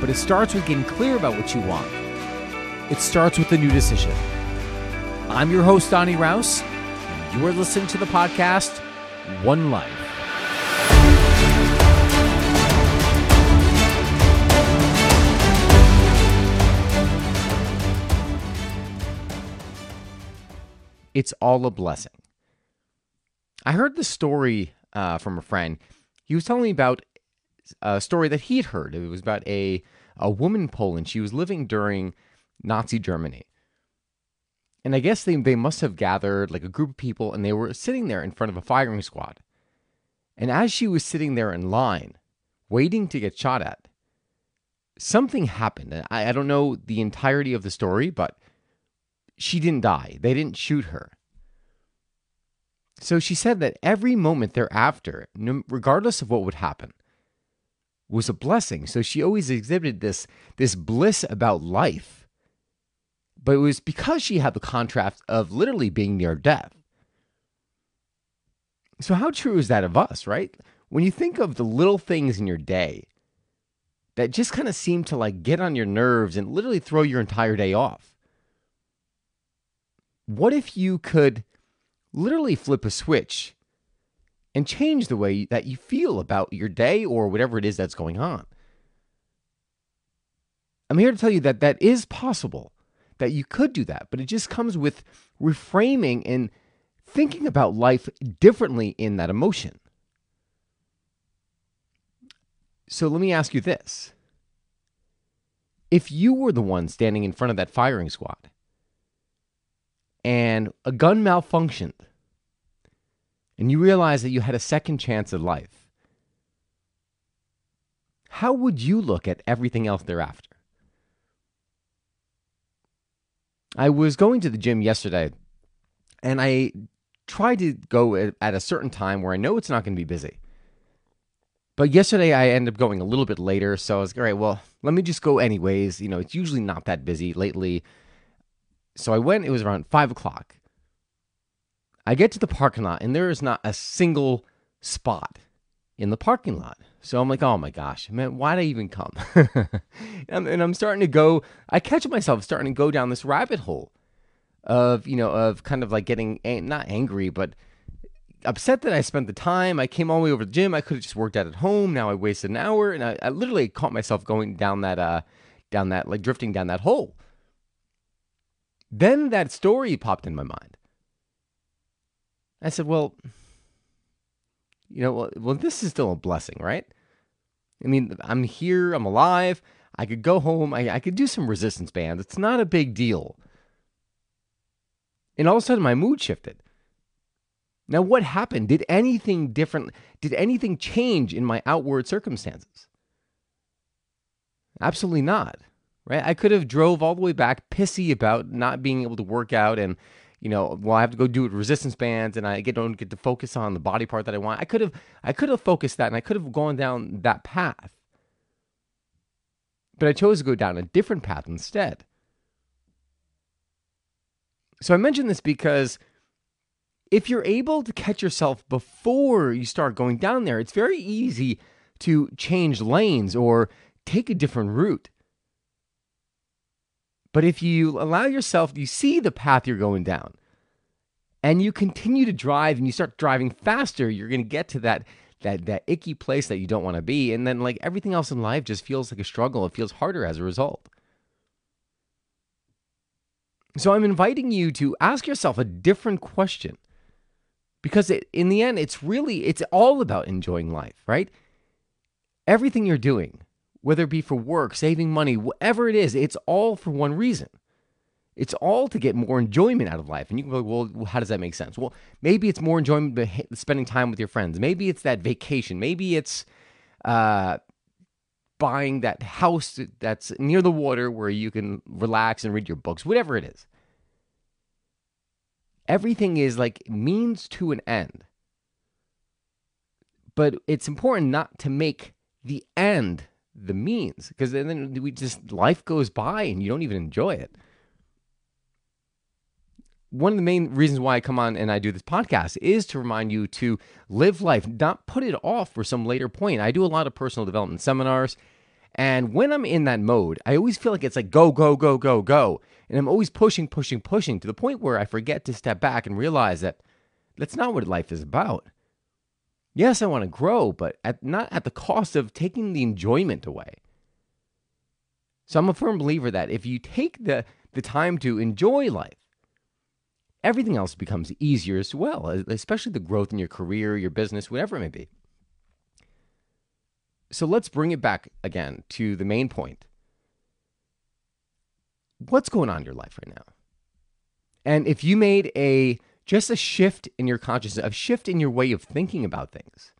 but it starts with getting clear about what you want. It starts with a new decision. I'm your host, Donnie Rouse. And you are listening to the podcast, One Life. It's all a blessing. I heard this story uh, from a friend. He was telling me about a story that he'd heard. It was about a a woman Poland. She was living during Nazi Germany. And I guess they, they must have gathered like a group of people and they were sitting there in front of a firing squad. And as she was sitting there in line, waiting to get shot at, something happened. And I, I don't know the entirety of the story, but she didn't die. They didn't shoot her. So she said that every moment thereafter, regardless of what would happen, was a blessing. So she always exhibited this, this bliss about life. But it was because she had the contrast of literally being near death. So, how true is that of us, right? When you think of the little things in your day that just kind of seem to like get on your nerves and literally throw your entire day off, what if you could literally flip a switch and change the way that you feel about your day or whatever it is that's going on. I'm here to tell you that that is possible, that you could do that, but it just comes with reframing and thinking about life differently in that emotion. So let me ask you this. If you were the one standing in front of that firing squad and a gun malfunctioned and you realize that you had a second chance at life, how would you look at everything else thereafter? I was going to the gym yesterday and I tried to go at a certain time where I know it's not going to be busy. But yesterday I ended up going a little bit later, so I was like, all right. Well, let me just go anyways. You know, it's usually not that busy lately. So I went. It was around five o'clock, I get to the parking lot and there is not a single spot in the parking lot. So I'm like, oh my gosh, man, why'd I even come? and I'm starting to go, I catch myself starting to go down this rabbit hole of, you know, of kind of like getting not angry, but upset that I spent the time. I came all the way over to the gym. I could have just worked out at home. Now I wasted an hour. And I, I literally caught myself going down that, uh, down that, like drifting down that hole. Then that story popped in my mind. I said, well, you know, well, well, this is still a blessing, right? I mean, I'm here, I'm alive. I could go home, I, I could do some resistance bands. It's not a big deal. And all of a sudden, my mood shifted. Now, what happened? Did anything different? Did anything change in my outward circumstances? Absolutely not. Right? I could have drove all the way back pissy about not being able to work out and you know, well, I have to go do resistance bands, and I get don't get to focus on the body part that I want. I could have, I could have focused that, and I could have gone down that path, but I chose to go down a different path instead. So I mention this because if you're able to catch yourself before you start going down there, it's very easy to change lanes or take a different route. But if you allow yourself, you see the path you're going down, and you continue to drive and you start driving faster, you're going to get to that that that icky place that you don't want to be, and then like everything else in life just feels like a struggle. It feels harder as a result. So I'm inviting you to ask yourself a different question. Because it, in the end, it's really, it's all about enjoying life, right? Everything you're doing, whether it be for work, saving money, whatever it is, it's all for one reason. It's all to get more enjoyment out of life. And you can go, well, how does that make sense? Well, maybe it's more enjoyment spending time with your friends. Maybe it's that vacation. Maybe it's, uh, buying that house that's near the water where you can relax and read your books, whatever it is. Everything is like means to an end. But it's important not to make the end the means because then we just life goes by and you don't even enjoy it. One of the main reasons why I come on and I do this podcast is to remind you to live life, not put it off for some later point. I do a lot of personal development seminars, and when I'm in that mode, I always feel like it's like go, go, go, go, go. And I'm always pushing, pushing, pushing to the point where I forget to step back and realize that that's not what life is about. Yes, I want to grow, but at, not at the cost of taking the enjoyment away. So I'm a firm believer that if you take the, the time to enjoy life, everything else becomes easier as well, especially the growth in your career, your business, whatever it may be. So let's bring it back again to the main point. What's going on in your life right now? And if you made a just a shift in your consciousness, a shift in your way of thinking about things,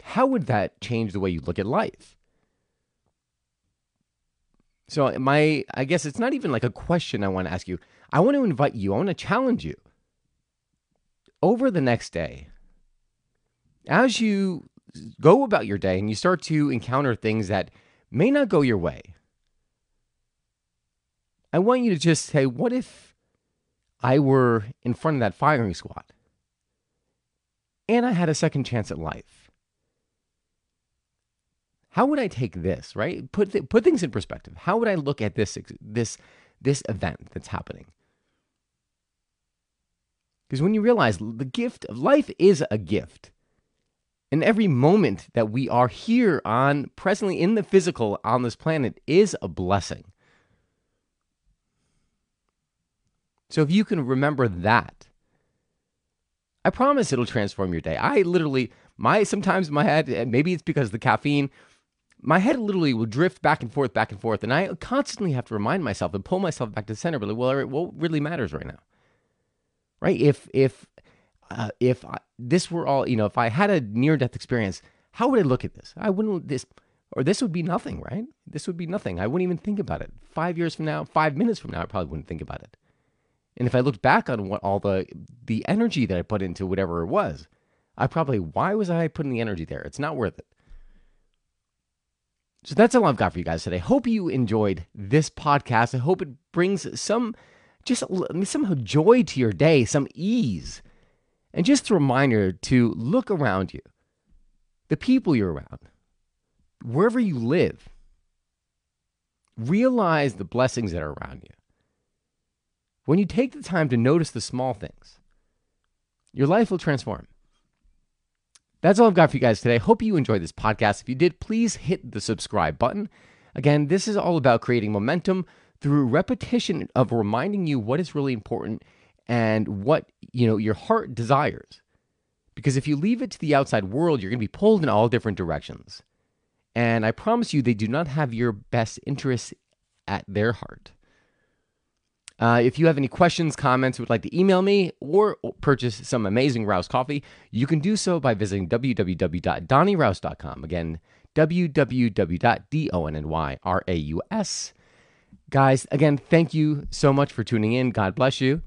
how would that change the way you look at life? So my I guess it's not even like a question I want to ask you. I want to invite you, I want to challenge you. Over the next day, as you go about your day and you start to encounter things that may not go your way, I want you to just say, what if I were in front of that firing squad and I had a second chance at life? How would I take this, right? Put, th- put things in perspective. How would I look at this, this, this event that's happening? Because when you realize the gift of life is a gift, and every moment that we are here on presently in the physical on this planet is a blessing. So if you can remember that, I promise it'll transform your day. I literally, my sometimes my head, maybe it's because the caffeine, my head literally will drift back and forth, back and forth, and I constantly have to remind myself and pull myself back to center. But like, well, what really matters right now, right? If if uh, if I, this were all, you know, if I had a near death experience, how would I look at this? I wouldn't this or this would be nothing, right? This would be nothing. I wouldn't even think about it. Five years from now, five minutes from now, I probably wouldn't think about it. And if I looked back on what all the the energy that I put into whatever it was, I probably why was I putting the energy there? It's not worth it. So that's all I've got for you guys today. Hope you enjoyed this podcast. I hope it brings some just some joy to your day, some ease and just a reminder to look around you, the people you're around, wherever you live. Realize the blessings that are around you. When you take the time to notice the small things, your life will transform. That's all I've got for you guys today. Hope you enjoyed this podcast. If you did, please hit the subscribe button. Again, this is all about creating momentum through repetition of reminding you what is really important and what you know your heart desires because if you leave it to the outside world you're going to be pulled in all different directions and i promise you they do not have your best interests at their heart uh, if you have any questions, comments, would like to email me or purchase some amazing Rouse coffee, you can do so by visiting www.donnyrouse.com. Again, www.donnyrouse. Guys, again, thank you so much for tuning in. God bless you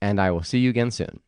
and I will see you again soon.